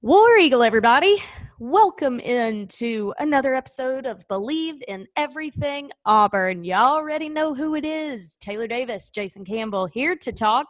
War Eagle, everybody. Welcome into another episode of Believe in Everything Auburn. Y'all already know who it is. Taylor Davis, Jason Campbell here to talk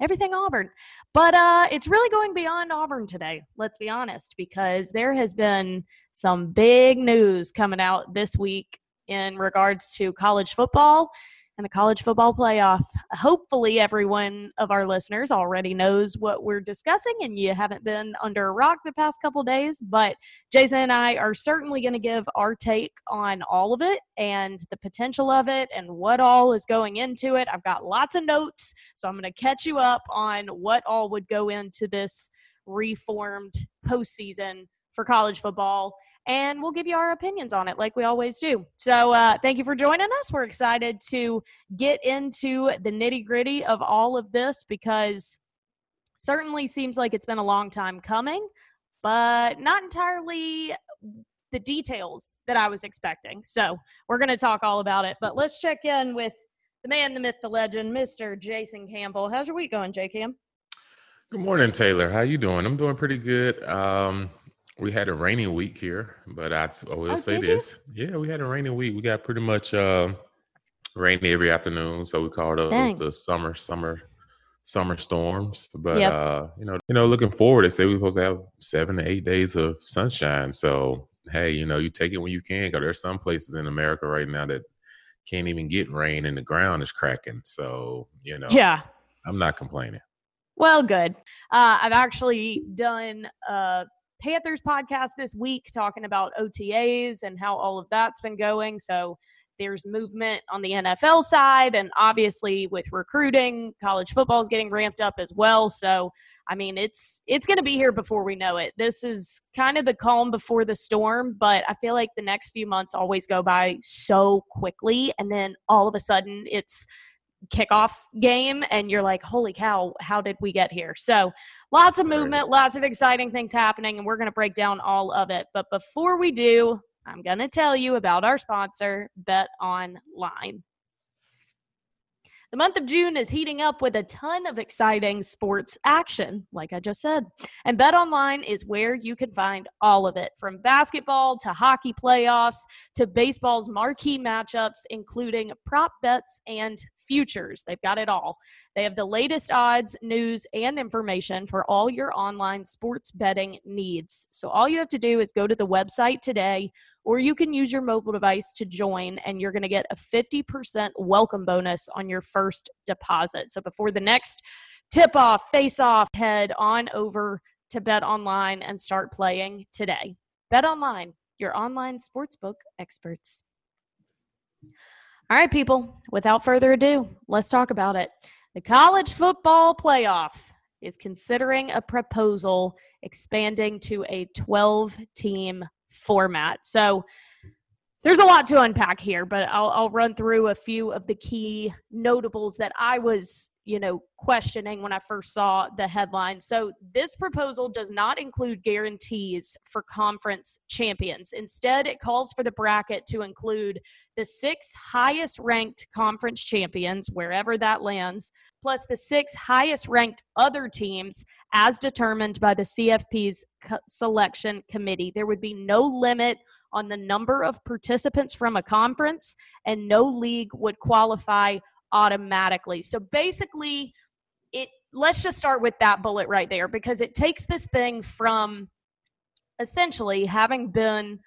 everything Auburn. But uh, it's really going beyond Auburn today, let's be honest, because there has been some big news coming out this week in regards to college football and the college football playoff. Hopefully, everyone of our listeners already knows what we're discussing, and you haven't been under a rock the past couple days. But Jason and I are certainly going to give our take on all of it and the potential of it and what all is going into it. I've got lots of notes, so I'm going to catch you up on what all would go into this reformed postseason for college football and we'll give you our opinions on it like we always do. So, uh, thank you for joining us. We're excited to get into the nitty gritty of all of this because certainly seems like it's been a long time coming, but not entirely the details that I was expecting. So, we're going to talk all about it. But let's check in with the man, the myth, the legend, Mr. Jason Campbell. How's your week going, J Cam? Good morning, Taylor. How you doing? I'm doing pretty good. Um, we had a rainy week here, but I, I will oh, say this. You? Yeah, we had a rainy week. We got pretty much uh, rainy every afternoon, so we called those the summer summer summer storms. But yep. uh, you know, you know, looking forward, they say we're supposed to have seven to eight days of sunshine. So hey, you know, you take it when you can. Because there's some places in America right now that can't even get rain, and the ground is cracking. So you know, yeah, I'm not complaining. Well, good. Uh, I've actually done uh, Panthers podcast this week talking about OTAs and how all of that's been going. So there's movement on the NFL side, and obviously with recruiting, college football is getting ramped up as well. So I mean, it's it's going to be here before we know it. This is kind of the calm before the storm, but I feel like the next few months always go by so quickly, and then all of a sudden it's kickoff game and you're like holy cow how did we get here? So lots of movement lots of exciting things happening and we're going to break down all of it. But before we do i'm going to tell you about our sponsor bet online. The month of June is heating up with a ton of exciting sports action, like I just said. And Bet Online is where you can find all of it from basketball to hockey playoffs to baseball's marquee matchups, including prop bets and futures. They've got it all. They have the latest odds, news, and information for all your online sports betting needs. So all you have to do is go to the website today, or you can use your mobile device to join, and you're going to get a 50% welcome bonus on your first deposit. So before the next tip off, face off, head on over to Bet Online and start playing today. Bet Online, your online sportsbook experts. All right, people, without further ado, let's talk about it. The college football playoff is considering a proposal expanding to a 12 team format. So, there's a lot to unpack here, but I'll, I'll run through a few of the key notables that I was, you know, questioning when I first saw the headline. So this proposal does not include guarantees for conference champions. Instead, it calls for the bracket to include the six highest ranked conference champions, wherever that lands, plus the six highest ranked other teams as determined by the CFP's selection committee. There would be no limit on the number of participants from a conference, and no league would qualify automatically. So basically, it let's just start with that bullet right there because it takes this thing from essentially having been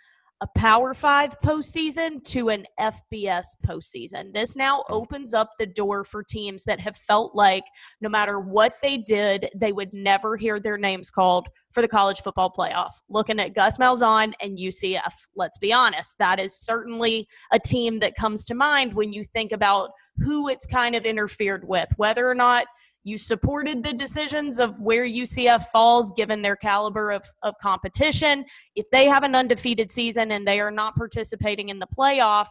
a Power Five postseason to an FBS postseason. This now opens up the door for teams that have felt like no matter what they did, they would never hear their names called for the college football playoff. Looking at Gus Malzahn and UCF, let's be honest, that is certainly a team that comes to mind when you think about who it's kind of interfered with, whether or not you supported the decisions of where UCF falls given their caliber of, of competition. If they have an undefeated season and they are not participating in the playoff,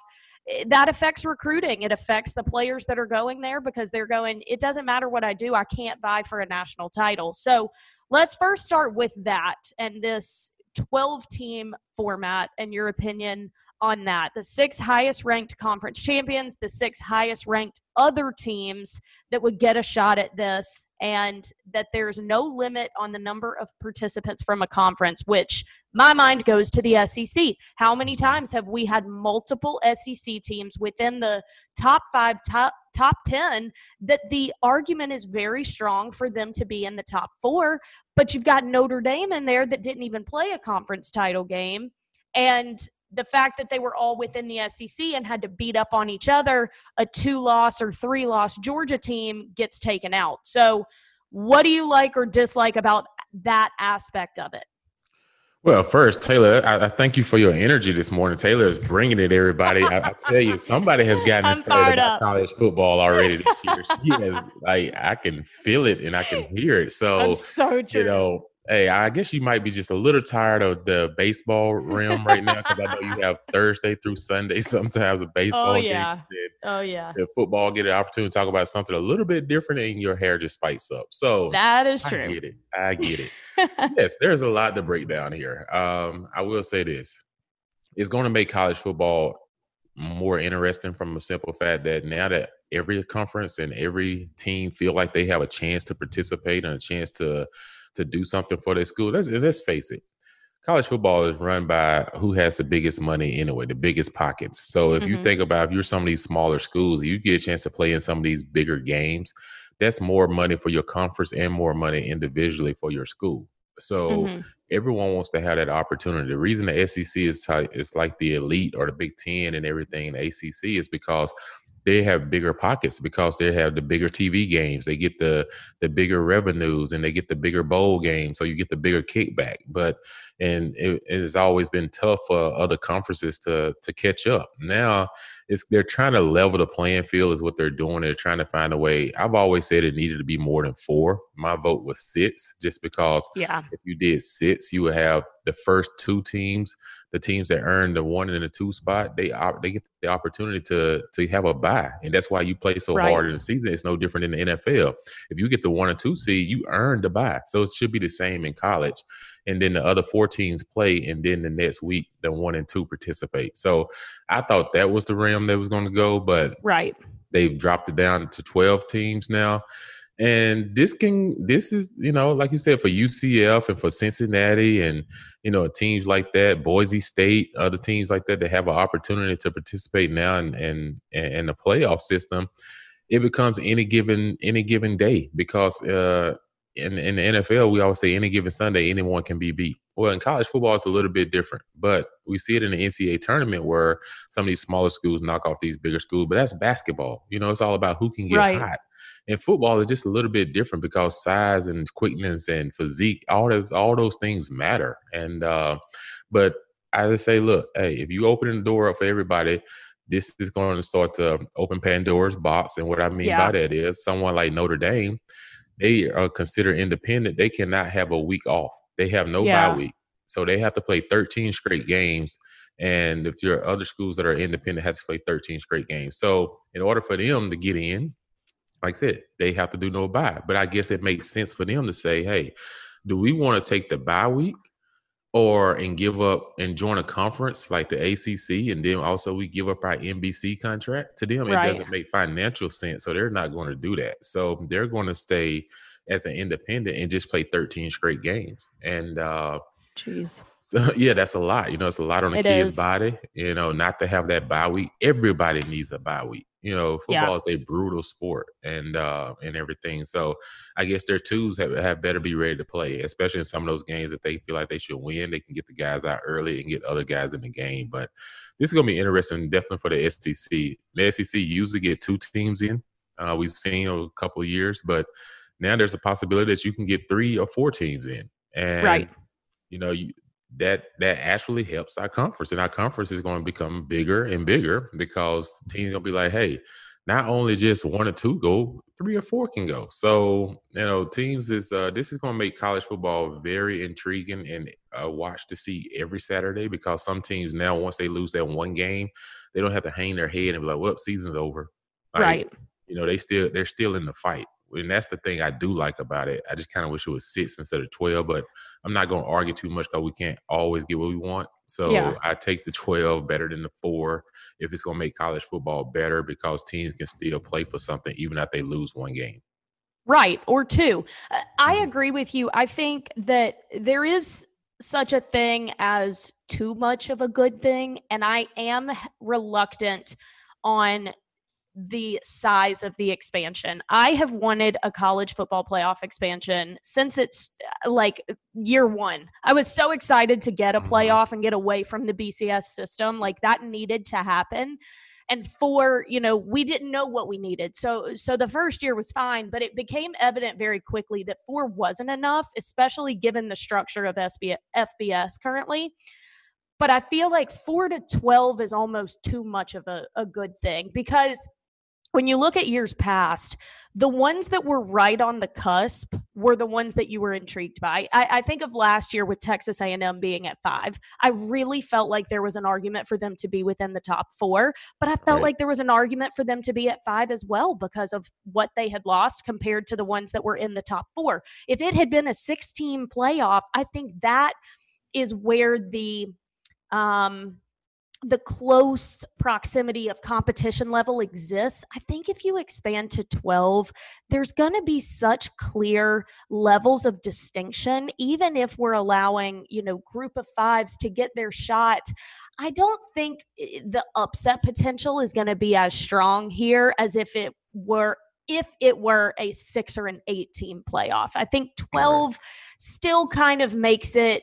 eh, that affects recruiting. It affects the players that are going there because they're going, it doesn't matter what I do, I can't vie for a national title. So let's first start with that and this 12 team format and your opinion on that. The six highest ranked conference champions, the six highest ranked other teams that would get a shot at this, and that there's no limit on the number of participants from a conference, which my mind goes to the SEC. How many times have we had multiple SEC teams within the top five, top top 10 that the argument is very strong for them to be in the top four but you've got notre dame in there that didn't even play a conference title game and the fact that they were all within the SEC and had to beat up on each other, a two loss or three loss Georgia team gets taken out. So, what do you like or dislike about that aspect of it? Well, first, Taylor, I, I, thank you for your energy this morning. Taylor is bringing it, everybody. I, I tell you, somebody has gotten excited about up. college football already this year. She has, like, I can feel it and I can hear it. So, That's so true. You know, Hey, I guess you might be just a little tired of the baseball realm right now because I know you have Thursday through Sunday sometimes a baseball oh, yeah. game. oh yeah. The football get an opportunity to talk about something a little bit different and your hair just spikes up. So that is true. I get it. I get it. yes, there's a lot to break down here. Um, I will say this. It's going to make college football more interesting from a simple fact that now that every conference and every team feel like they have a chance to participate and a chance to to do something for their school. Let's let's face it. College football is run by who has the biggest money anyway, the biggest pockets. So if mm-hmm. you think about if you're some of these smaller schools, you get a chance to play in some of these bigger games, that's more money for your conference and more money individually for your school. So mm-hmm. everyone wants to have that opportunity. The reason the SEC is is like the elite or the Big Ten and everything, the ACC is because they have bigger pockets because they have the bigger TV games. They get the the bigger revenues and they get the bigger bowl games, so you get the bigger kickback. But and it, it has always been tough for other conferences to to catch up. Now it's they're trying to level the playing field is what they're doing. They're trying to find a way. I've always said it needed to be more than four. My vote was six, just because yeah. if you did six, you would have the first two teams, the teams that earn the one and the two spot, they they get the opportunity to to have a bye, and that's why you play so right. hard in the season. It's no different in the NFL. If you get the one and two seed, you earn the buy, so it should be the same in college. And then the other four teams play, and then the next week the one and two participate. So I thought that was the realm that was going to go, but right, they've dropped it down to twelve teams now. And this can, this is, you know, like you said, for UCF and for Cincinnati and, you know, teams like that, Boise State, other teams like that, that have an opportunity to participate now in, in, in the playoff system, it becomes any given, any given day because, uh, in, in the NFL, we always say any given Sunday, anyone can be beat. Well, in college football, it's a little bit different, but we see it in the NCAA tournament where some of these smaller schools knock off these bigger schools. But that's basketball. You know, it's all about who can get right. hot. And football is just a little bit different because size and quickness and physique, all those all those things matter. And uh, but I just say, look, hey, if you open the door up for everybody, this is going to start to open Pandora's box. And what I mean yeah. by that is someone like Notre Dame they are considered independent, they cannot have a week off. They have no yeah. bye week. So they have to play 13 straight games And if there are other schools that are independent, have to play 13 straight games. So in order for them to get in, like I said, they have to do no bye. But I guess it makes sense for them to say, hey, do we want to take the bye week or and give up and join a conference like the ACC, and then also we give up our NBC contract to them. Right. It doesn't make financial sense, so they're not going to do that. So they're going to stay as an independent and just play 13 straight games. And uh, Jeez. So yeah, that's a lot. You know, it's a lot on the kid's is. body. You know, not to have that bye week. Everybody needs a bye week. You know, football yeah. is a brutal sport and uh and everything. So I guess their twos have, have better be ready to play, especially in some of those games that they feel like they should win. They can get the guys out early and get other guys in the game. But this is gonna be interesting, definitely for the SEC. The SEC usually get two teams in. Uh, we've seen a couple of years, but now there's a possibility that you can get three or four teams in. And right you know, you, that that actually helps our conference, and our conference is going to become bigger and bigger because teams gonna be like, hey, not only just one or two go, three or four can go. So you know, teams is uh, this is going to make college football very intriguing and uh, watch to see every Saturday because some teams now once they lose that one game, they don't have to hang their head and be like, well, season's over. Like, right. You know, they still they're still in the fight and that's the thing I do like about it. I just kind of wish it was six instead of twelve, but I'm not going to argue too much because we can't always get what we want. So yeah. I take the twelve better than the four if it's going to make college football better because teams can still play for something even if they lose one game. Right, or two. Uh, I mm-hmm. agree with you. I think that there is such a thing as too much of a good thing, and I am reluctant on the size of the expansion. I have wanted a college football playoff expansion since it's uh, like year one. I was so excited to get a mm-hmm. playoff and get away from the BCS system. Like that needed to happen. And four, you know, we didn't know what we needed. So so the first year was fine, but it became evident very quickly that four wasn't enough, especially given the structure of SB, FBS currently but I feel like four to 12 is almost too much of a, a good thing because when you look at years past, the ones that were right on the cusp were the ones that you were intrigued by. I, I, think of last year with Texas A&M being at five. I really felt like there was an argument for them to be within the top four, but I felt right. like there was an argument for them to be at five as well because of what they had lost compared to the ones that were in the top four. If it had been a 16 playoff, I think that is where the um the close proximity of competition level exists. I think if you expand to 12, there's going to be such clear levels of distinction, even if we're allowing, you know, group of fives to get their shot. I don't think eh, the upset potential is going to be as strong here as if it were if it were a six or an eight team playoff. I think 12 still kind of makes it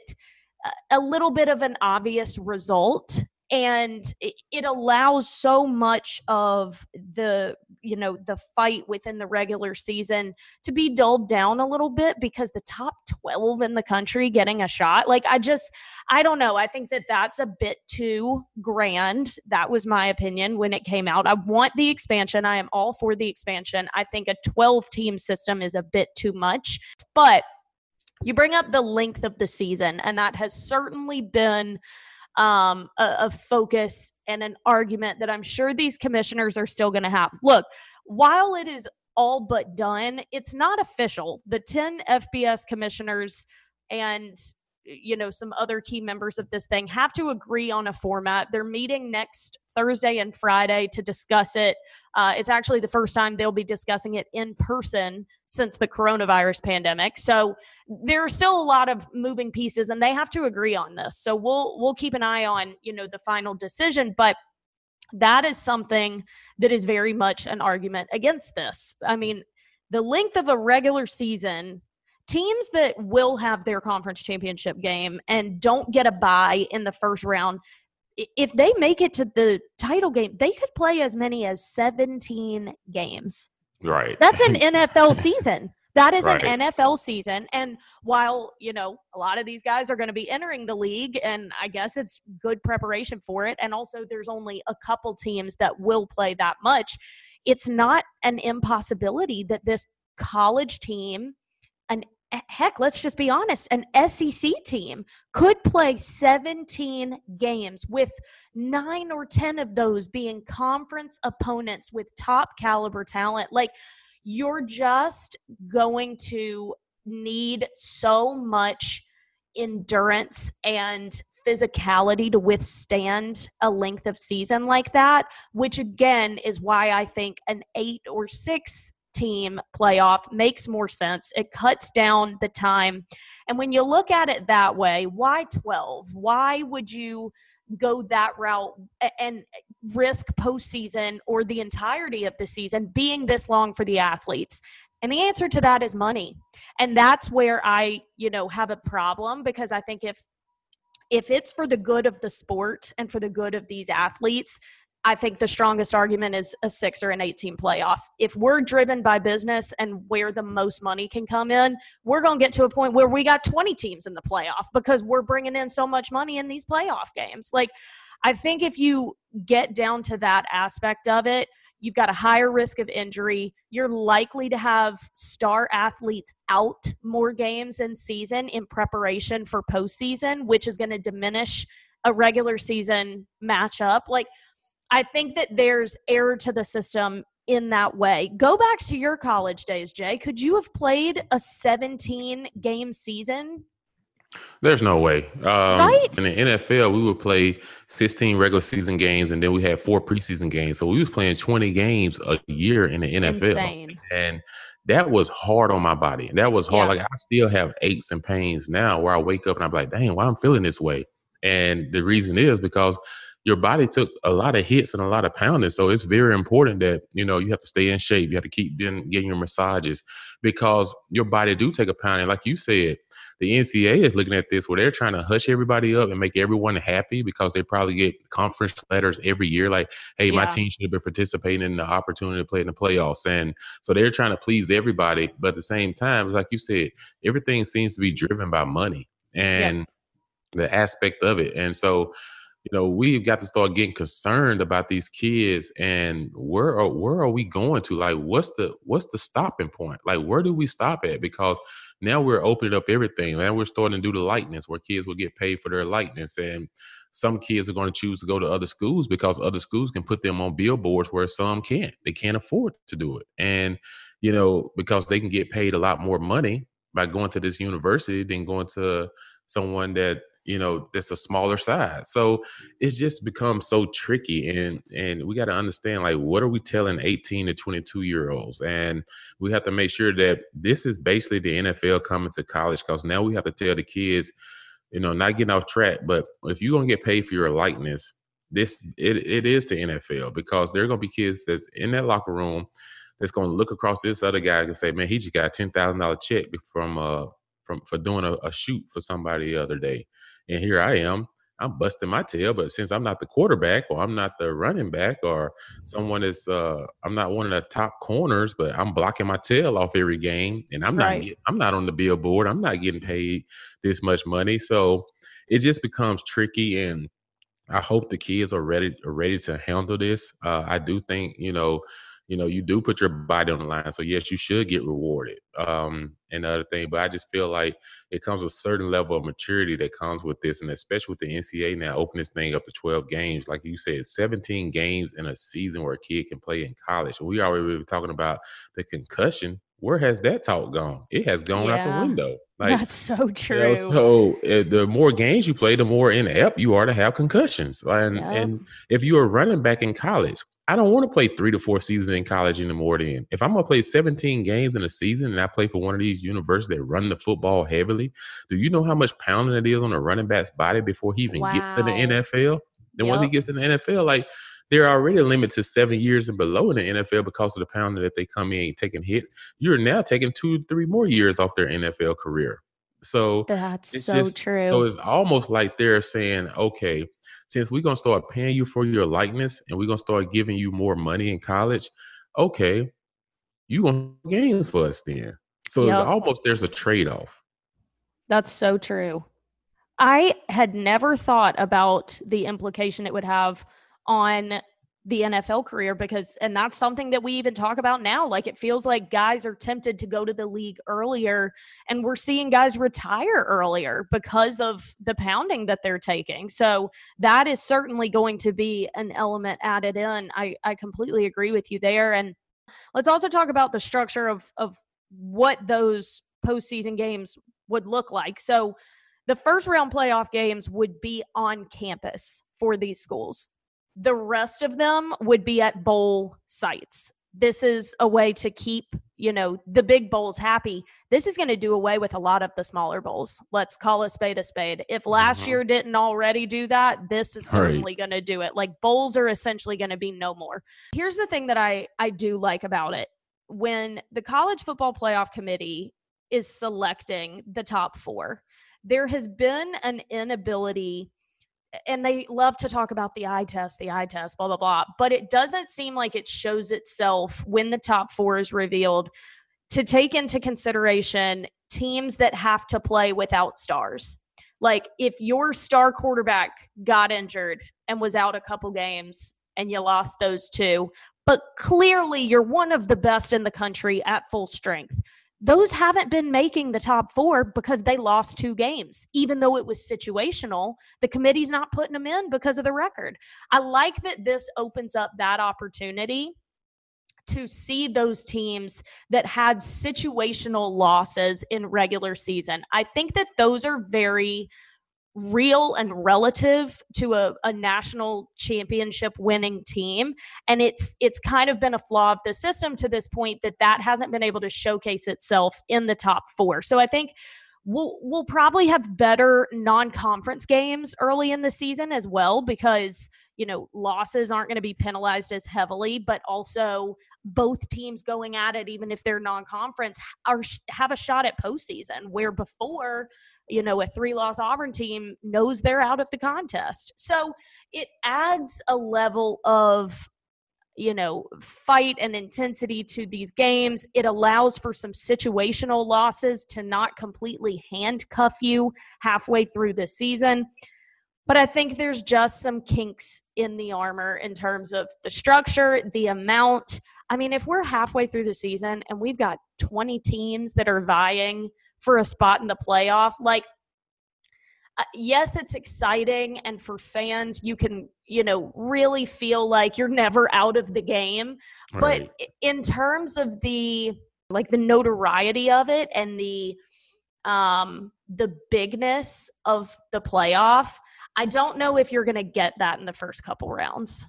a little bit of an obvious result and it, allows so much of the you know the fight within the regular season to be dulled down a little bit because the top 12 in the country getting a shot like i just i don't know i think that that's a bit too grand that was my opinion when it came out i want the expansion i am all for the expansion i think a 12 team system is a bit too much but you bring up the length of the season and that has certainly been um, a, a focus and an argument that I'm sure these commissioners are still going to have. Look, while it is all but done, it's not official. The 10 FBS commissioners and you know some other key members of this thing have to agree on a format. They're meeting next thursday and friday to discuss it. Uh, it's actually the first time they'll be discussing it in person since the coronavirus pandemic. So there are still a lot of moving pieces and they have to agree on this. So we'll we'll keep an eye on you know the final decision but that is something that is very much an argument against this. I mean the length of a regular season teams that will have their conference championship game and don't get a bye in the first round if they make it to the title game they could play as many as 17 games right that's an nfl season that is right. an NFL season. And while, you know, a lot of these guys are going to be entering the league, and I guess it's good preparation for it. And also, there's only a couple teams that will play that much. It's not an impossibility that this college team Eh, heck, let's just be honest, an SEC team could play 17 games with nine or 10 of those being conference opponents with top caliber talent. Like, you're just going to need so much endurance and physicality to withstand a length of season like that, which again is why I think an eight or six team playoff makes more sense. It cuts down the time. And when you look at it that way, why 12? Why would you go that route and risk postseason or the entirety of the season being this long for the athletes? And the answer to that is money. And that's where I, you know, have a problem because I think if if it's for the good of the sport and for the good of these athletes, I think the strongest argument is a six or an 18 playoff. If we're driven by business and where the most money can come in, we're going to get to a point where we got 20 teams in the playoff because we're bringing in so much money in these playoff games. Like, I think if you get down to that aspect of it, you've got a higher risk of injury. You're likely to have star athletes out more games in season in preparation for postseason, which is going to diminish a regular season matchup. Like, I think that there's error to the system in that way. Go back to your college days, Jay. Could you have played a 17 game season? There's no way. Um, right? In the NFL, we would play 16 regular season games, and then we had four preseason games. So we was playing 20 games a year in the NFL, Insane. and that was hard on my body. That was hard. Yeah. Like I still have aches and pains now, where I wake up and I'm like, "Dang, why I'm feeling this way?" And the reason is because your body took a lot of hits and a lot of pounding. So it's very important that, you know, you have to stay in shape. You have to keep getting, getting your massages because your body do take a pounding. Like you said, the NCAA is looking at this where they're trying to hush everybody up and make everyone happy because they probably get conference letters every year like, hey, yeah. my team should have been participating in the opportunity to play in the playoffs. And so they're trying to please everybody. But at the same time, like you said, everything seems to be driven by money and yeah. the aspect of it. And so you know, we've got to start getting concerned about these kids and where are where are we going to? Like, what's the what's the stopping point? Like, where do we stop at? Because now we're opening up everything. Now we're starting to do the likeness where kids will get paid for their likeness. And some kids are going to choose to go to other schools because other schools can put them on billboards where some can't. They can't afford to do it. And, you know, because they can get paid a lot more money by going to this university than going to someone that you know that's a smaller size. So it's just become so tricky and and we got to understand like what are we telling 18 to 22 year olds? And we have to make sure that this is basically the nfl coming to college because now we have to tell the kids you know not getting off track but if you're to get paid for your likeness this it, it is the nfl because there are going to be kids that's in that locker room that's going to look across this other guy and say man he just got a $10000 check from uh from for doing a, a shoot for somebody the other day and here I am, I'm busting my tail, but since I'm not the quarterback or I'm not the running back or someone is uh I'm not one of the top corners, but I'm blocking my tail off every game and I'm right. not get, I'm not on the billboard. I'm not getting paid this much money. So it just becomes tricky and I hope the kids are ready are ready to handle this. Uh, I do think, you know, you know, you do put your body on the line. So yes, you should get rewarded. Um, and other thing, but I just feel like it comes with a certain level of maturity that comes with this, and especially with the NCAA now opening this thing up to 12 games, like you said, 17 games in a season where a kid can play in college. We already were talking about the concussion. Where has that talk gone? It has gone yeah. out the window. Like, That's so true. You know, so uh, the more games you play, the more in inept you are to have concussions. And yep. and if you're a running back in college, I don't want to play three to four seasons in college anymore. Then, if I'm gonna play 17 games in a season and I play for one of these universities that run the football heavily, do you know how much pounding it is on a running back's body before he even wow. gets to the NFL? Then yep. once he gets to the NFL, like they're already limited to seven years and below in the NFL because of the pounding that they come in taking hits. You're now taking two, three more years off their NFL career. So that's so just, true. So it's almost like they're saying, okay, since we're gonna start paying you for your likeness and we're gonna start giving you more money in college, okay, you gonna games for us then. So yep. it's almost there's a trade-off. That's so true. I had never thought about the implication it would have on the NFL career because and that's something that we even talk about now like it feels like guys are tempted to go to the league earlier and we're seeing guys retire earlier because of the pounding that they're taking. So that is certainly going to be an element added in. I I completely agree with you there. And let's also talk about the structure of of what those postseason games would look like. So the first round playoff games would be on campus for these schools the rest of them would be at bowl sites. This is a way to keep, you know, the big bowls happy. This is going to do away with a lot of the smaller bowls. Let's call a spade a spade. If last mm-hmm. year didn't already do that, this is certainly right. going to do it. Like bowls are essentially going to be no more. Here's the thing that I I do like about it. When the college football playoff committee is selecting the top 4, there has been an inability and they love to talk about the eye test, the eye test, blah, blah, blah. But it doesn't seem like it shows itself when the top four is revealed to take into consideration teams that have to play without stars. Like if your star quarterback got injured and was out a couple games and you lost those two, but clearly you're one of the best in the country at full strength those haven't been making the top four because they lost two games. Even though it was situational, the committee's not putting them in because of the record. I like that this opens up that opportunity to see those teams that had situational losses in regular season. I think that those are very real and relative to a, a national championship winning team. And it's it's kind of been a flaw of the system to this point that that hasn't been able to showcase itself in the top four. So i think we'll we'll probably have better non-conference games early in the season as well because you know losses aren't going to be penalized as heavily but also both teams going at it even if they're non-conference are have a shot at postseason where before you know, a three loss Auburn team knows they're out of the contest. So it adds a level of you know, fight and intensity to these games. It allows for some situational losses to not completely handcuff you halfway through the season. But I think there's just some kinks in the armor in terms of the structure, the amount. I mean, if we're halfway through the season and we've got 20 teams that are vying for a spot in the playoff. Like, uh, yes, it's exciting. And for fans, you can, you know, really feel like you're never out of the game. Right. But in terms of the, like the notoriety of it and the, um, the bigness of the playoff, I don't know if you're going to get that in the first couple rounds.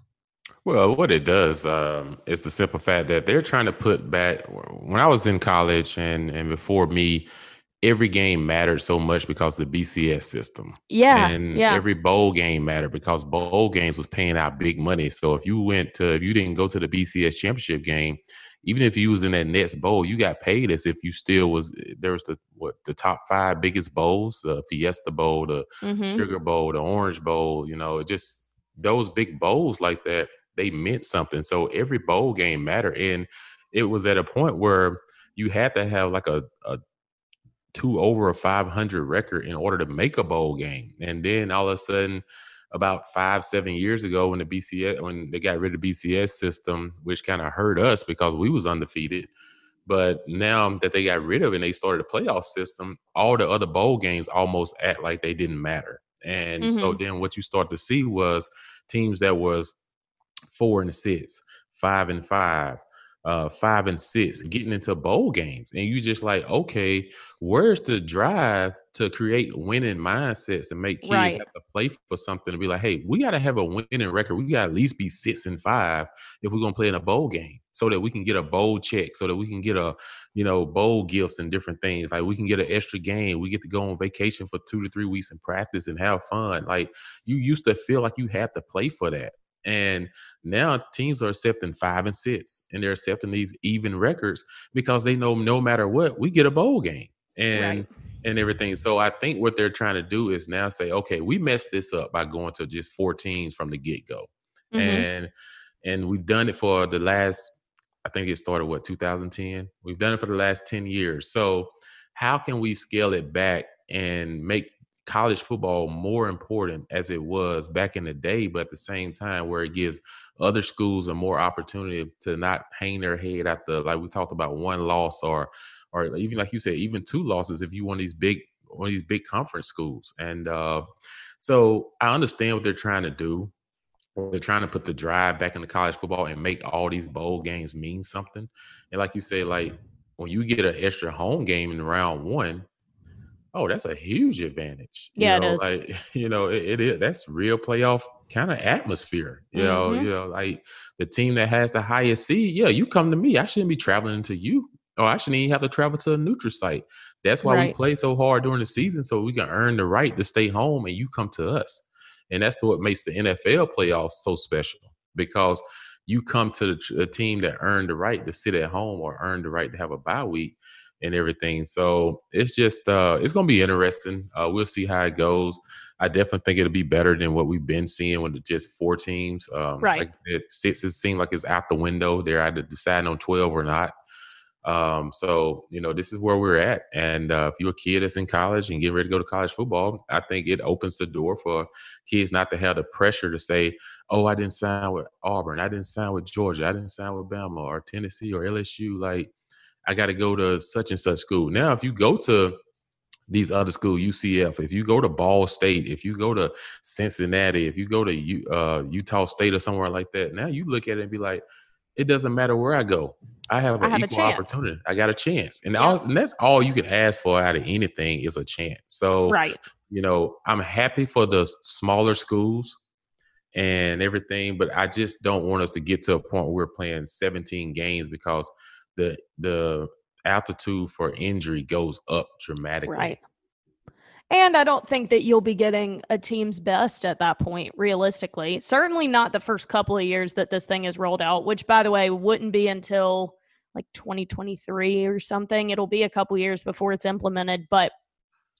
Well, what it does um, is the simple fact that they're trying to put back. When I was in college and and before me, every game mattered so much because the BCS system. Yeah. And yeah. every bowl game mattered because bowl games was paying out big money. So if you went to if you didn't go to the BCS championship game, even if you was in that next bowl, you got paid as if you still was there was the what the top five biggest bowls, the Fiesta Bowl, the mm-hmm. Sugar Bowl, the Orange Bowl, you know, just those big bowls like that, they meant something. So every bowl game mattered. And it was at a point where you had to have like a, a two over a 500 record in order to make a bowl game. And then all of a sudden, about five, seven years ago, when the BCS, when they got rid of the BCS system, which kind of hurt us because we was undefeated. But now that they got rid of it and they started a playoff system, all the other bowl games almost act like they didn't matter. And mm-hmm. so then what you start to see was teams that was four and six, five and five, uh, five and six, getting into bowl games, and you just like, okay, where's the drive to create winning mindsets and make kids right. have to play for something to be like, hey, we got to have a winning record. We got to at least be six and five if we're gonna play in a bowl game, so that we can get a bowl check, so that we can get a, you know, bowl gifts and different things. Like we can get an extra game. We get to go on vacation for two to three weeks and practice and have fun. Like you used to feel like you had to play for that. And now teams are accepting five and six, and they're accepting these even records because they know no matter what, we get a bowl game and right. And everything. So I think what they're trying to do is now say, okay, we messed this up by going to just four teams from the get go, mm-hmm. and and we've done it for the last. I think it started what 2010. We've done it for the last 10 years. So how can we scale it back and make college football more important as it was back in the day, but at the same time, where it gives other schools a more opportunity to not hang their head at the like we talked about one loss or or even like you said, even two losses if you want these big one of these big conference schools. And uh, so I understand what they're trying to do. They're trying to put the drive back into college football and make all these bowl games mean something. And like you say, like when you get an extra home game in round one, oh, that's a huge advantage. You yeah, know, it is. Like you know, it, it is. That's real playoff kind of atmosphere. You mm-hmm. know, you know, like the team that has the highest seed. Yeah, you come to me. I shouldn't be traveling to you. Oh, I shouldn't even have to travel to a neutral site. That's why right. we play so hard during the season, so we can earn the right to stay home and you come to us. And that's what makes the NFL playoffs so special because you come to the, the team that earned the right to sit at home or earned the right to have a bye week and everything. So it's just uh it's gonna be interesting. Uh we'll see how it goes. I definitely think it'll be better than what we've been seeing with just four teams. Um right. like it six it seems like it's out the window. They're either deciding on twelve or not. Um, so you know, this is where we're at. And uh, if you're a kid that's in college and getting ready to go to college football, I think it opens the door for kids not to have the pressure to say, "Oh, I didn't sign with Auburn, I didn't sign with Georgia, I didn't sign with Bama or Tennessee or LSU." Like, I got to go to such and such school. Now, if you go to these other schools, UCF, if you go to Ball State, if you go to Cincinnati, if you go to U, uh, Utah State or somewhere like that, now you look at it and be like, it doesn't matter where I go. I have an equal opportunity. I got a chance, and, all, and that's all you can ask for out of anything is a chance. So, right, you know, I'm happy for the smaller schools and everything, but I just don't want us to get to a point where we're playing 17 games because the the altitude for injury goes up dramatically. Right. And I don't think that you'll be getting a team's best at that point, realistically. Certainly not the first couple of years that this thing is rolled out, which, by the way, wouldn't be until like 2023 or something. It'll be a couple years before it's implemented, but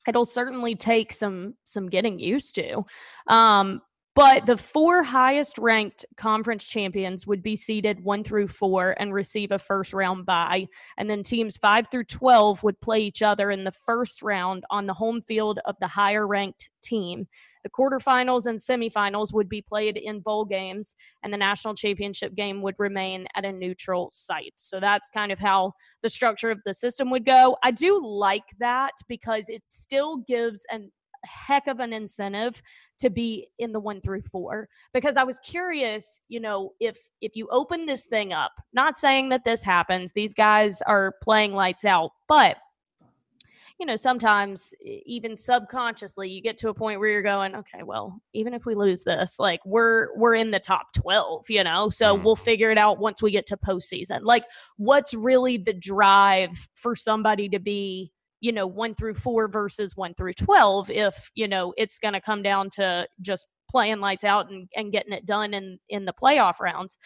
it'll certainly take some some getting used to. Um, but the four highest ranked conference champions would be seeded one through four and receive a first round bye. And then teams five through 12 would play each other in the first round on the home field of the higher ranked team. The quarterfinals and semifinals would be played in bowl games, and the national championship game would remain at a neutral site. So that's kind of how the structure of the system would go. I do like that because it still gives an heck of an incentive to be in the one through four because i was curious you know if if you open this thing up not saying that this happens these guys are playing lights out but you know sometimes even subconsciously you get to a point where you're going okay well even if we lose this like we're we're in the top 12 you know so mm. we'll figure it out once we get to postseason like what's really the drive for somebody to be you know, one through four versus one through 12 if, you know, it's going to come down to just playing lights out and, and getting it done in, in the playoff rounds.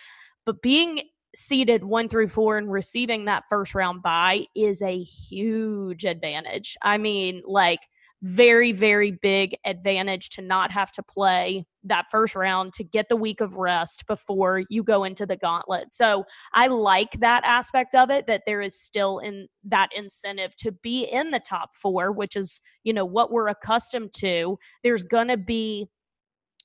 But being seeded one through four and receiving that first round bye is a huge advantage. I mean, like, very, very big advantage to not have to play that first round to get the week of rest before you go into the gauntlet. So I like that aspect of it that there is still in that incentive to be in the top four, which is, you know, what we're accustomed to. There's going to be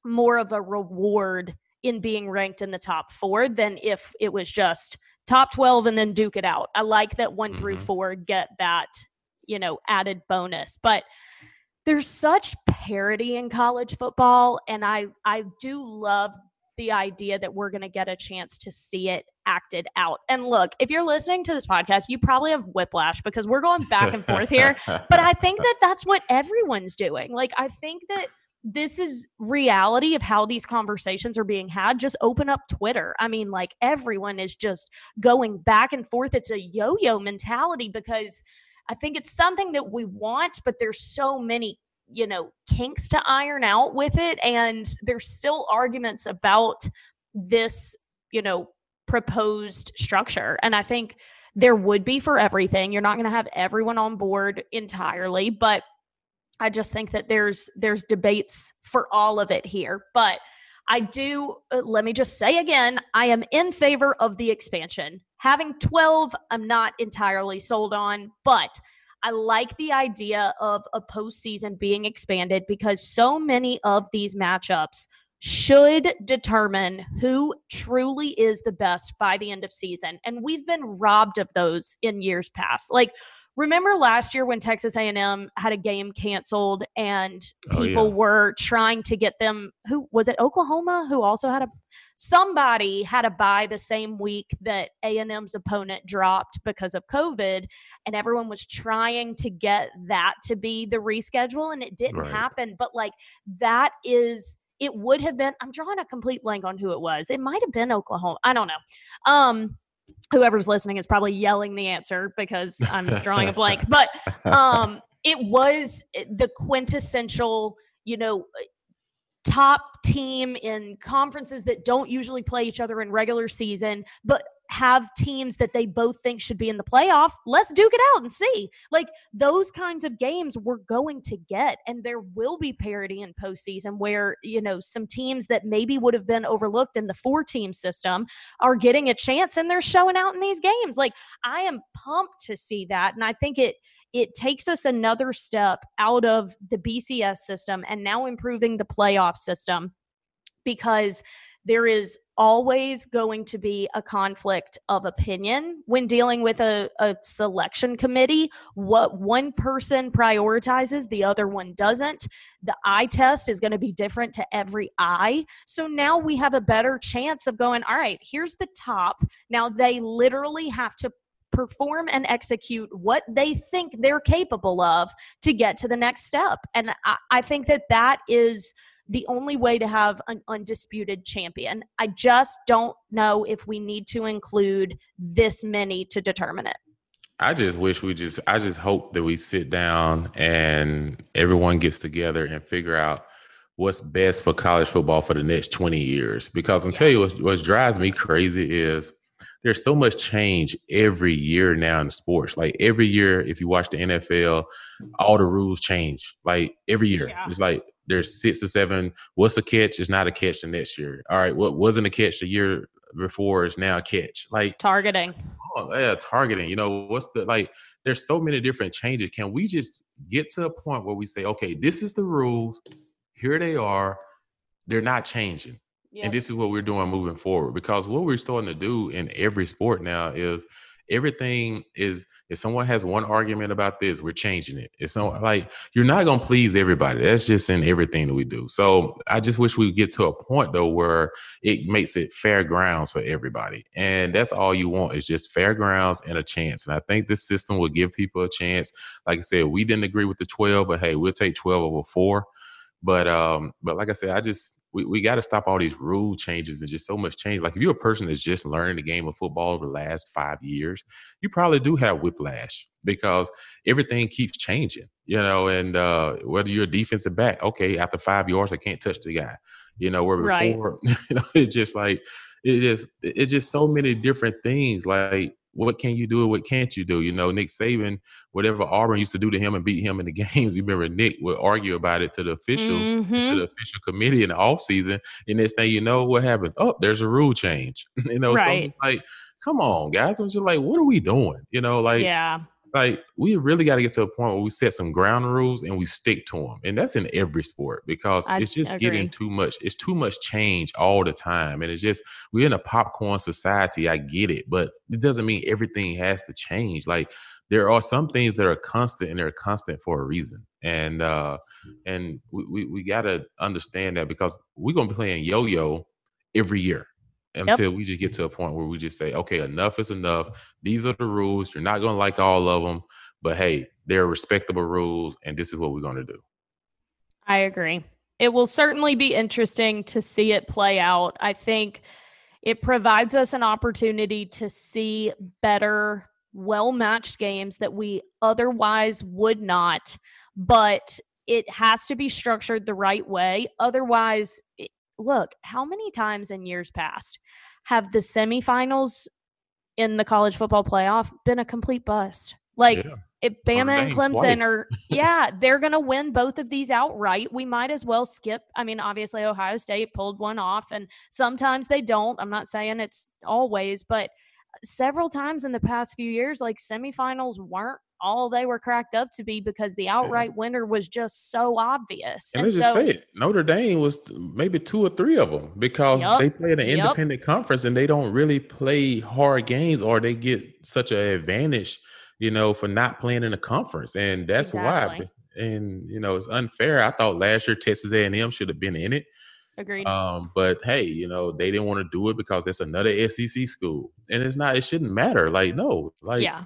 more of a reward in being ranked in the top four than if it was just top 12 and then duke it out. I like that one mm-hmm. through four get that, you know, added bonus. But there's such parity in college football and I I do love the idea that we're going to get a chance to see it acted out. And look, if you're listening to this podcast, you probably have whiplash because we're going back and forth here, but I think that that's what everyone's doing. Like I think that this is reality of how these conversations are being had just open up twitter i mean like everyone is just going back and forth it's a yo-yo mentality because I think it's something that we want, but there's so many, you know, kinks to iron out with it. And there's still arguments about this, you know, proposed structure. And I think there would be for everything. You're not going to have everyone on board entirely, but I just think that there's there's debates for all of it here. But I do, uh, let me just say again, I am in favor of the expansion. Having 12, I'm not entirely sold on, but I like the idea of a postseason being expanded because so many of these matchups should determine who truly is the best by the end of season. And we've been robbed of those in years past. Like remember last year when texas a&m had a game canceled and people oh, yeah. were trying to get them who was it oklahoma who also had a somebody had a bye the same week that a&m's opponent dropped because of covid and everyone was trying to get that to be the reschedule and it didn't right. happen but like that is it would have been, I'm drawing a complete blank on who it was. It might have been Oklahoma. I don't know. Um, whoever's listening is probably yelling the answer because I'm drawing a blank. But um, it was eh, the quintessential, you know, top team in conferences that don't usually play each other in regular season, but have teams that they both think should be in the playoff. Let's duke it out and see. Like those kinds of games we're going to get, and there will be parity in postseason where you know some teams that maybe would have been overlooked in the four team system are getting a chance and they're showing out in these games. Like I am pumped to see that, and I think it it takes us another step out of the BCS system and now improving the playoff system because there is always going to be a conflict of opinion when dealing with a, a, selection committee. What one person prioritizes, the other one doesn't. The eye test is going to be different to every eye. So now we have a better chance of going, all right, here's the top. Now they literally have to perform and execute what they think they're capable of to get to the next step. And I, I think that that is the only way to have an undisputed champion. I just don't know if we need to include this many to determine it. I just wish we just, I just hope that we sit down and everyone gets together and figure out what's best for college football for the next 20 years. Because I'm yeah. telling you, what, what drives me crazy is there's so much change every year now in sports. Like every year, if you watch the NFL, all the rules change. Like every year, yeah. it's like there's six or seven. What's a catch is not a catch the next year. All right, what wasn't a catch the year before is now a catch. Like targeting. Oh, yeah, targeting. You know, what's the like? There's so many different changes. Can we just get to a point where we say, okay, this is the rules. Here they are. They're not changing. Yep. And this is what we're doing moving forward. Because what we're starting to do in every sport now is everything is if someone has one argument about this, we're changing it. It's so like you're not gonna please everybody. That's just in everything that we do. So I just wish we get to a point though where it makes it fair grounds for everybody. And that's all you want is just fair grounds and a chance. And I think this system will give people a chance. Like I said, we didn't agree with the 12, but hey, we'll take 12 over four. But um, but like I said, I just we, we got to stop all these rule changes and just so much change. Like if you're a person that's just learning the game of football over the last five years, you probably do have whiplash because everything keeps changing, you know, and uh, whether you're a defensive back, okay, after five yards, I can't touch the guy, you know, where before, right. you know, it's just like, it just, it's just so many different things. Like what can you do and what can't you do? You know, Nick Saban, whatever Auburn used to do to him and beat him in the games, you remember Nick would argue about it to the officials, mm-hmm. to the official committee in the offseason. And next thing you know, what happens? Oh, there's a rule change. you know, right. so like, come on, guys. I'm just like, what are we doing? You know, like, yeah like we really got to get to a point where we set some ground rules and we stick to them and that's in every sport because I it's just agree. getting too much it's too much change all the time and it's just we're in a popcorn society i get it but it doesn't mean everything has to change like there are some things that are constant and they're constant for a reason and uh and we we, we got to understand that because we're going to be playing yo-yo every year until yep. we just get to a point where we just say, okay, enough is enough. These are the rules. You're not going to like all of them, but hey, they're respectable rules, and this is what we're going to do. I agree. It will certainly be interesting to see it play out. I think it provides us an opportunity to see better, well matched games that we otherwise would not, but it has to be structured the right way. Otherwise, look, how many times in years past have the semifinals in the college football playoff been a complete bust? Like yeah. if Bama and Clemson twice. are yeah, they're gonna win both of these outright. We might as well skip. I mean, obviously Ohio State pulled one off, and sometimes they don't. I'm not saying it's always, but several times in the past few years, like semifinals weren't all they were cracked up to be because the mm-hmm. outright winner was just so obvious. And, and let's so, just say it, Notre Dame was maybe two or three of them because yep, they play in an independent yep. conference and they don't really play hard games or they get such an advantage, you know, for not playing in a conference, and that's exactly. why. And you know, it's unfair. I thought last year Texas A&M should have been in it. Agreed. Um, but hey, you know, they didn't want to do it because it's another SEC school, and it's not. It shouldn't matter. Like, no, like, yeah,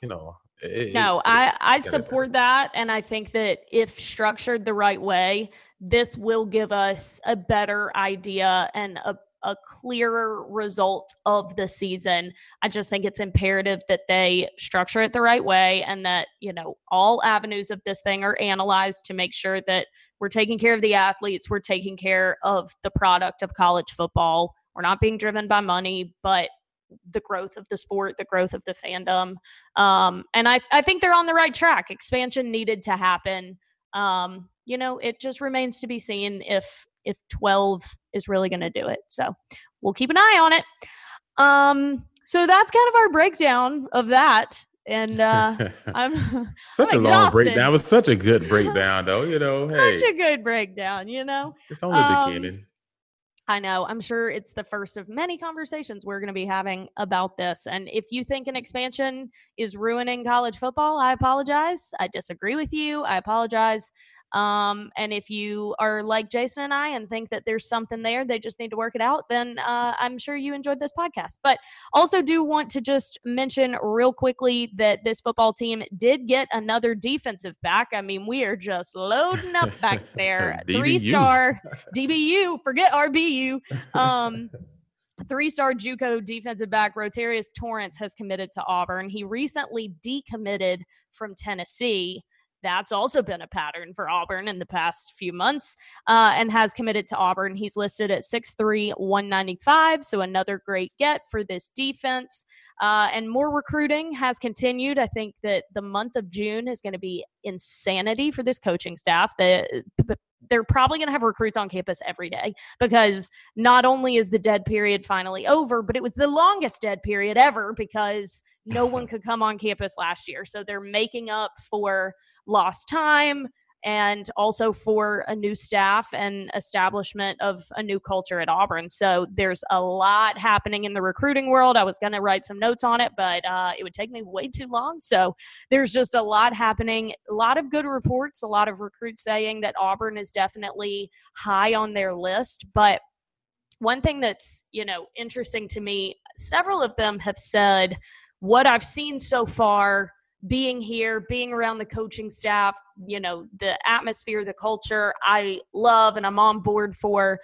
you know. It, no, it, I I support that, and I think that if structured the right way, this will give us a better idea and a a clearer result of the season. I just think it's imperative that they structure it the right way and that, you know, all avenues of this thing are analyzed to make sure that we're taking care of the athletes, we're taking care of the product of college football. We're not being driven by money, but the growth of the sport, the growth of the fandom. Um, and I, I think they're on the right track. Expansion needed to happen. Um, you know, it just remains to be seen if if 12 is really going to do it. So we'll keep an eye on it. Um, so that's kind of our breakdown of that and uh, I'm such I'm a long breakdown. It was such a good breakdown, though. You know, hey, such a good breakdown. You know, it's only um, beginning. I know. I'm sure it's the first of many conversations we're going to be having about this. And if you think an expansion is ruining college football, I apologize. I disagree with you. I apologize. Um, and if you are like Jason and I and think that there's something there, they just need to work it out, then uh, I'm sure you enjoyed this podcast. But also, do want to just mention real quickly that this football team did get another defensive back. I mean, we are just loading up back there. Three star DBU, forget RBU. Um, Three star Juco defensive back Rotarius Torrance has committed to Auburn. He recently decommitted from Tennessee that's also been a pattern for Auburn in the past few months uh, and has committed to Auburn. He's listed at 6'3, 195. So another great get for this defense. Uh, and more recruiting has continued. I think that the month of June is going to be insanity for this coaching staff. The, they're probably going to have recruits on campus every day because not only is the dead period finally over, but it was the longest dead period ever because no one could come on campus last year. So they're making up for lost time and also for a new staff and establishment of a new culture at Auburn. So there's a lot happening in the recruiting world. I was going to write some notes on it, but uh, it would take me way too long. So there's just a lot happening, a lot of good reports, a lot of recruits saying that Auburn is definitely high on their list. But one thing that's, you know, interesting to me, several of them have said, what I've seen so far being here, being around the coaching staff, you know, the atmosphere, the culture, I love and I'm on board for.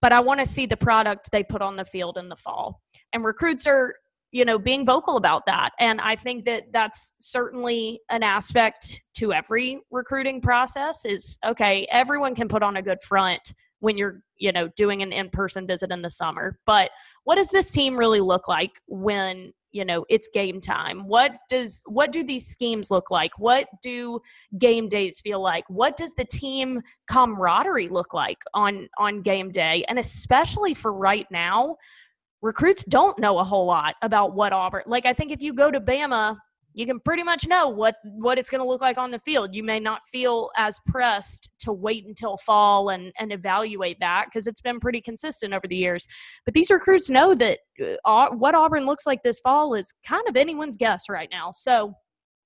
But I want to see the product they put on the field in the fall. And recruits are, you know, being vocal about that. And I think that that's certainly an aspect to every recruiting process is okay, everyone can put on a good front when you're you know doing an in-person visit in the summer but what does this team really look like when you know it's game time. What does what do these schemes look like? What do game days feel like? What does the team camaraderie look like on on game day? And especially for right now recruits don't know a whole lot about what auburn like i think if you go to bama you can pretty much know what what it's going to look like on the field. You may not feel as pressed to wait until fall and and evaluate that because it's been pretty consistent over the years. But these recruits know that uh, what Auburn looks like this fall is kind of anyone's guess right now. So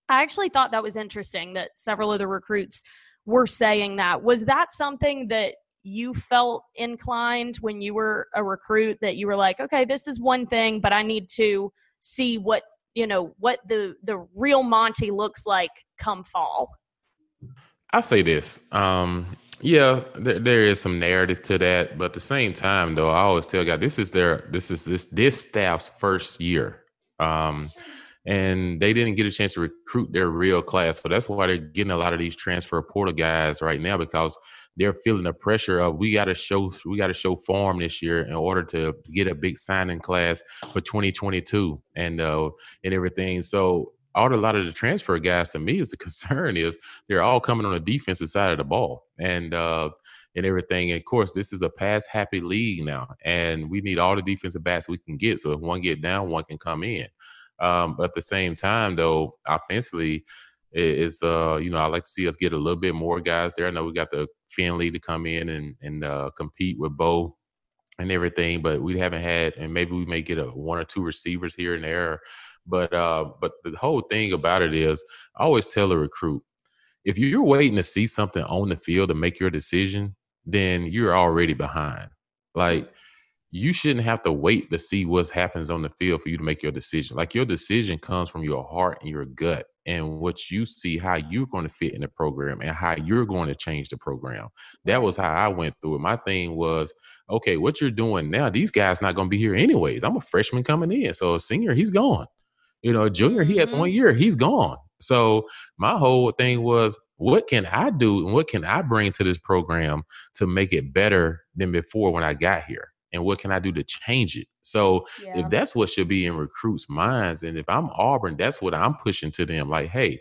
I actually thought that was interesting that several of the recruits were saying that. Was that something that you felt inclined when you were a recruit that you were like, okay, this is one thing, but I need to see what you know what the the real Monty looks like come fall. I'll say this. Um, yeah, there, there is some narrative to that, but at the same time, though, I always tell guys this is their this is this this staff's first year. Um, and they didn't get a chance to recruit their real class. So that's why they're getting a lot of these transfer portal guys right now because they're feeling the pressure of we got to show we got to show form this year in order to get a big signing class for 2022 and uh and everything. So all a lot of the transfer guys to me is the concern is they're all coming on the defensive side of the ball and uh and everything. And of course, this is a pass happy league now, and we need all the defensive backs we can get. So if one get down, one can come in. Um, but at the same time, though, offensively, is uh, you know I like to see us get a little bit more guys there. I know we got the Finley to come in and and uh, compete with Bo and everything, but we haven't had, and maybe we may get a one or two receivers here and there. But uh, but the whole thing about it is, I always tell a recruit, if you're waiting to see something on the field to make your decision, then you're already behind. Like you shouldn't have to wait to see what happens on the field for you to make your decision. Like your decision comes from your heart and your gut and what you see how you're going to fit in the program and how you're going to change the program. That was how I went through it. My thing was, okay, what you're doing now, these guys not going to be here anyways. I'm a freshman coming in. So a senior, he's gone. You know, a junior, he has mm-hmm. one year, he's gone. So my whole thing was, what can I do and what can I bring to this program to make it better than before when I got here? And what can I do to change it? So yeah. if that's what should be in recruits' minds, and if I'm Auburn, that's what I'm pushing to them. Like, hey,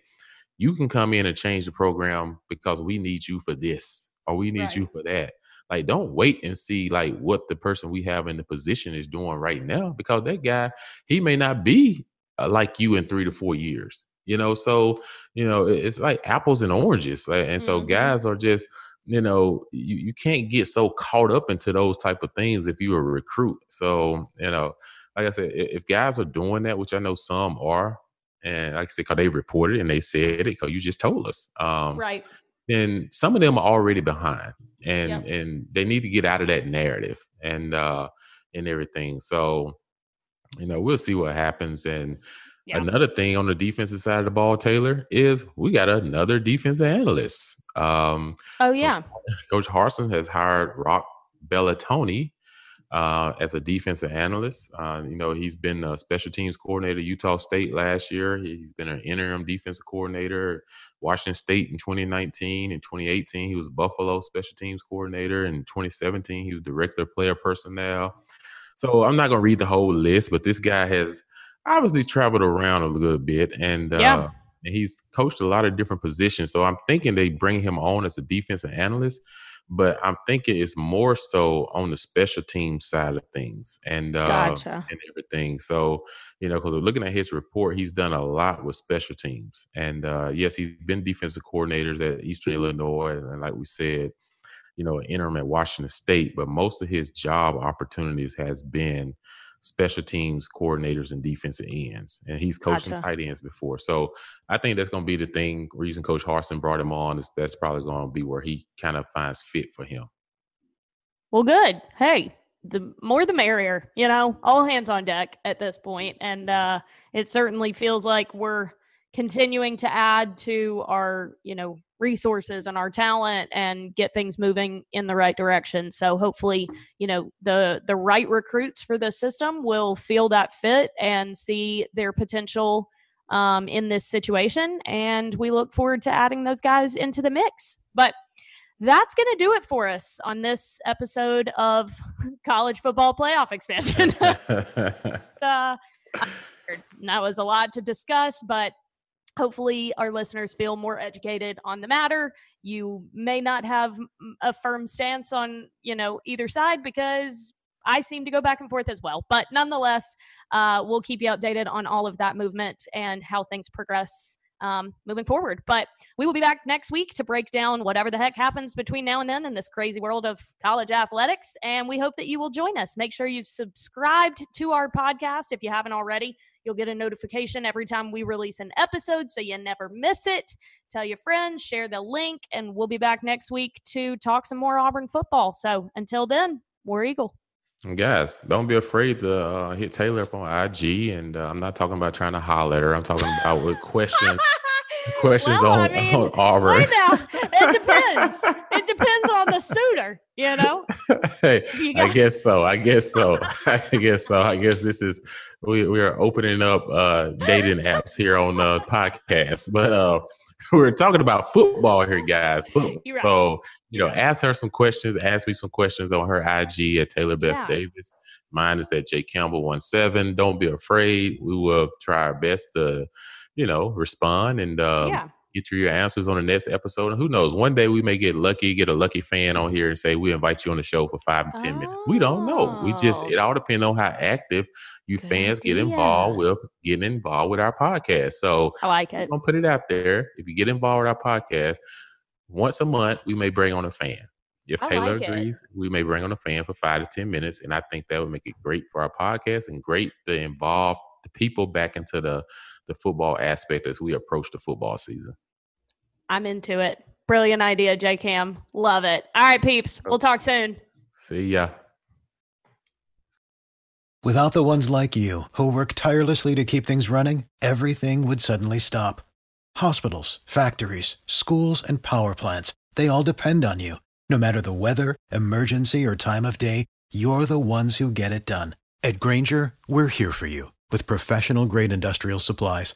you can come in and change the program because we need you for this or we need right. you for that. Like, don't wait and see like what the person we have in the position is doing right now because that guy he may not be uh, like you in three to four years you know so you know it's like apples and oranges and so mm-hmm. guys are just you know you, you can't get so caught up into those type of things if you're a recruit. So you know like i said if guys are doing that which i know some are and like i said because they reported and they said it because you just told us um, right. then some of them are already behind and yep. and they need to get out of that narrative and uh and everything. So you know we'll see what happens and yeah. Another thing on the defensive side of the ball, Taylor, is we got another defensive analyst. Um, oh yeah, Coach, Coach Harsin has hired Roc Bellantoni uh, as a defensive analyst. Uh, you know, he's been a special teams coordinator at Utah State last year. He's been an interim defensive coordinator Washington State in 2019. In 2018, he was Buffalo special teams coordinator. In 2017, he was director of player personnel. So I'm not going to read the whole list, but this guy has obviously traveled around a little bit and yeah. uh, and he's coached a lot of different positions. So I'm thinking they bring him on as a defensive analyst, but I'm thinking it's more so on the special team side of things and uh, gotcha. and everything. So you know, because looking at his report, he's done a lot with special teams, and uh, yes, he's been defensive coordinators at Eastern Illinois, and like we said, you know, interim at Washington State, but most of his job opportunities has been special teams coordinators and defensive ends, and he's coached gotcha. tight ends before. So I think that's going to be the thing. Reason Coach Harsin brought him on is that's probably going to be where he kind of finds fit for him. Well, good. Hey, the more the merrier. You know, all hands on deck at this point, and uh, it certainly feels like we're continuing to add to our you know resources and our talent and get things moving in the right direction. So hopefully you know the the right recruits for the system will feel that fit and see their potential um, in this situation. And we look forward to adding those guys into the mix. But that's going to do it for us on this episode of college football playoff expansion. Uh, that was a lot to discuss but hopefully our listeners feel more educated on the matter. You may not have a firm stance on you know either side because i seem to go back and forth as well. But nonetheless uh, we'll keep you updated on all of that movement and how things progress um, moving forward. But we will be back next week to break down whatever the heck happens between now and then in this crazy world of college athletics. And we hope that you will join us. Make sure you've subscribed to our podcast if you haven't already. You'll get a notification every time we release an episode so you never miss it. Tell your friends, share the link, and we'll be back next week to talk some more Auburn football. So until then, War Eagle. Guys, don't be afraid to uh, hit Taylor up on IG, and uh, I'm not talking about trying to holler at her. I'm talking about with questions, questions well, on, I mean, on Auburn. now, it depends. it depends on the suitor, you know. hey, got- I guess so. I guess so. I guess so. I guess this is we we are opening up uh, dating apps here on the podcast, but. Uh we're talking about football here, guys. Football. Right. So, you know, ask her some questions. Ask me some questions on her IG at Taylor Beth yeah. Davis. Mine is at J Campbell one seven. Don't be afraid. We will try our best to, you know, respond and um, yeah. Get you your answers on the next episode. And who knows, one day we may get lucky, get a lucky fan on here and say, we invite you on the show for five to 10 oh. minutes. We don't know. We just, oh. it all depends on how active you Good fans idea. get involved with getting involved with our podcast. So I like it. I'm gonna put it out there. If you get involved with our podcast, once a month, we may bring on a fan. If Taylor like agrees, it. we may bring on a fan for five to 10 minutes. And I think that would make it great for our podcast and great to involve the people back into the, the football aspect as we approach the football season. I'm into it. Brilliant idea, J Cam. Love it. All right, peeps. We'll talk soon. See ya. Without the ones like you who work tirelessly to keep things running, everything would suddenly stop. Hospitals, factories, schools, and power plants, they all depend on you. No matter the weather, emergency, or time of day, you're the ones who get it done. At Grainger, we're here for you with professional grade industrial supplies.